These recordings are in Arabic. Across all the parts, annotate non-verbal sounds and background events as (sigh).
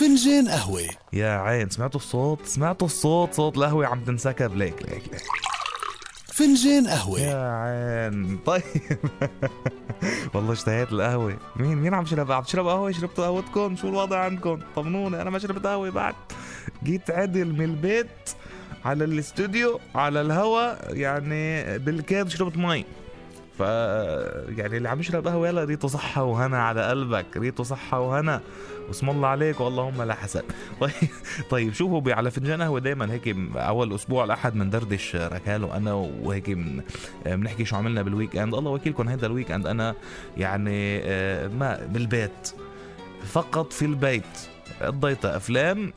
فنجان قهوة. يا عين سمعتوا الصوت؟ سمعتوا الصوت؟ صوت القهوة عم تنسكب ليك ليك ليك. فنجان قهوة. يا عين. (laughs) طيب. والله اشتهيت القهوة. مين مين عم يشرب عم تشرب قهوة؟ شربتوا قهوتكم؟ شو الوضع عندكم؟ طمنوني أنا ما شربت قهوة بعد. جيت عدل من البيت على الاستوديو على الهوا يعني بالكاد شربت مي. ف يعني اللي عم يشرب قهوة يلا ريته صحة وهنا على قلبك ريته صحة وهنا. واسم الله عليك واللهم لا حسن (laughs) طيب طيب شوفوا على فنجان قهوة دائما هيك أول أسبوع الأحد بندردش ركال وأنا وهيك بنحكي شو عملنا بال weekend. الله وكيلكم هيدا ال weekend أنا يعني آه، ما بالبيت فقط في البيت. قضيتها أفلام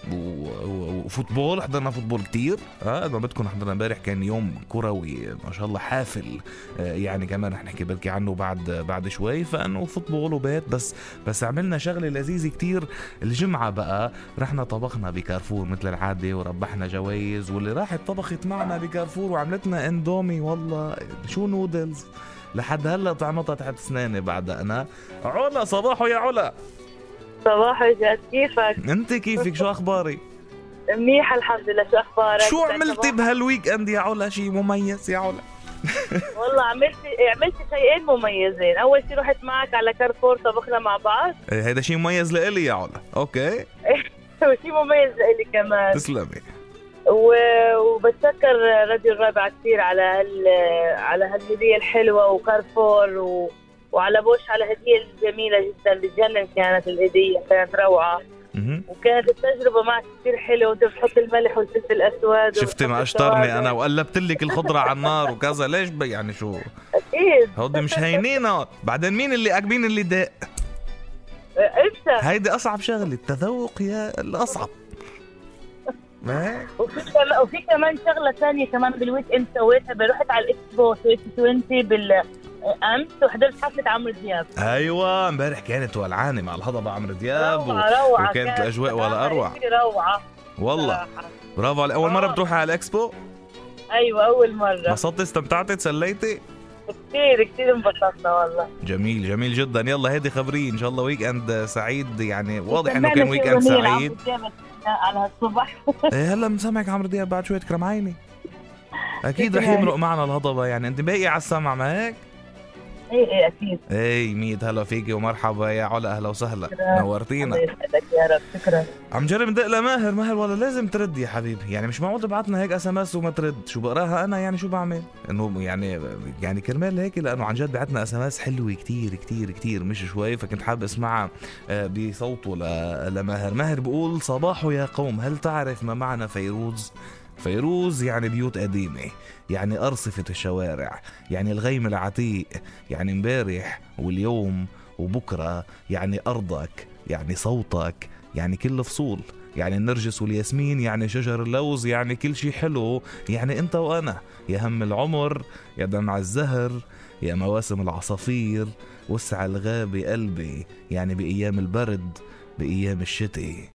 و football حضرنا football كتير آه ما بدكم حضرنا امبارح كان يوم كروي ما شاء الله حافل آه يعني كمان رح نحكي بركي عنه بعد بعد شوي فإنه football وبيت بس بس عملنا شغلة لذيذة كتير. الجمعة بقى رحنا طبخنا بكارفور مثل العادة وربحنا جوائز واللي راحت طبخت معنا بكارفور وعملت لنا إندومي والله شو نودلز؟ لحد هلأ طعمتها تحت اسناني بعد أنا. علا صباحو يا علا صباح جد كيفك؟ أنت كيفك؟ شو اخباري؟ منيحة الحمد لله شو أخبارك؟ شو عملتي بهال weekend يا علا؟ شيء مميز يا علا؟ والله عملت عملت شيئين مميزين، أول شيء رحت معك على كارفور طبخنا مع بعض. إيه هيدا شيء مميز لإلي يا علا، أوكي. (laughs) وشيء مميز لإلي كمان. تسلمي. و... وبتشكر راديو الرابعة كثير على هال على هالهدية الحلوة وكارفور و... وعلى بوش على هدية جميلة جدا بتجنن كانت الهدية كانت روعة. وكانت التجربة معك كثير حلوة وأنت بتحط الملح والفلفل الاسود شفتي ما اشطرني أنا وقلبت لك الخضرة على النار وكذا ليش يعني شو؟ أكيد. هودي مش هينين بعدين مين اللي مين اللي داق؟ انت هيدي أصعب شغلة التذوق يا الأصعب. وفي كمان وفي كمان شغلة ثانية كمان بال weekend سويتها رحت على الاكسبو 2020 بال امس وحضرت حفله عمرو دياب. أيوه امبارح كانت ولعانه مع الهضبة عمرو دياب روعة روعة وكانت الأجواء ولا أروع. روعة. والله. برافو أول مرة بتروحي على الإكسبو؟ أيوه أول مرة. انبسطتي استمتعتي تسليتي كثير كثير انبسطنا والله. جميل جميل جدا. يلا هيدي خبري إن شاء الله weekend سعيد. يعني واضح إنه كان weekend سعيد. على هالصبح إيه هلا مسامعك عمرو دياب بعد شوية كرم عيني أكيد رح يمرق معنا الهضبة. يعني أنت باقي على السمع ما هيك؟ إيه إيه أكيد. إيه ميت. هلا فيكي ومرحبا. يا علا أهلا وسهلا. نورتينا. يا رب. شكرا. عم جرب ندق لماهر ماهر. والله لازم ترد يا حبيبي. يعني مش معقول تبعتنا هيك SMS وما ترد. شو بقراها أنا؟ يعني شو بعمل؟ إنه يعني يعني كرمال هيك لأنه عن جد بعتنا SMS حلوة كتير كتير كتير. مش شوي فكنت حابب أسمعها آه، بصوته لماهر. ماهر بقول صباح يا قوم. هل تعرف ما معنى فيروز؟ فيروز يعني بيوت قديمة يعني أرصفة الشوارع يعني الغيم العتيق يعني امبارح واليوم وبكرة يعني أرضك يعني صوتك يعني كل فصول يعني النرجس والياسمين يعني شجر اللوز يعني كل شي حلو يعني أنت وأنا يا هم العمر يا دمع الزهر يا مواسم العصافير وسع الغابة قلبي يعني بأيام البرد بأيام الشتي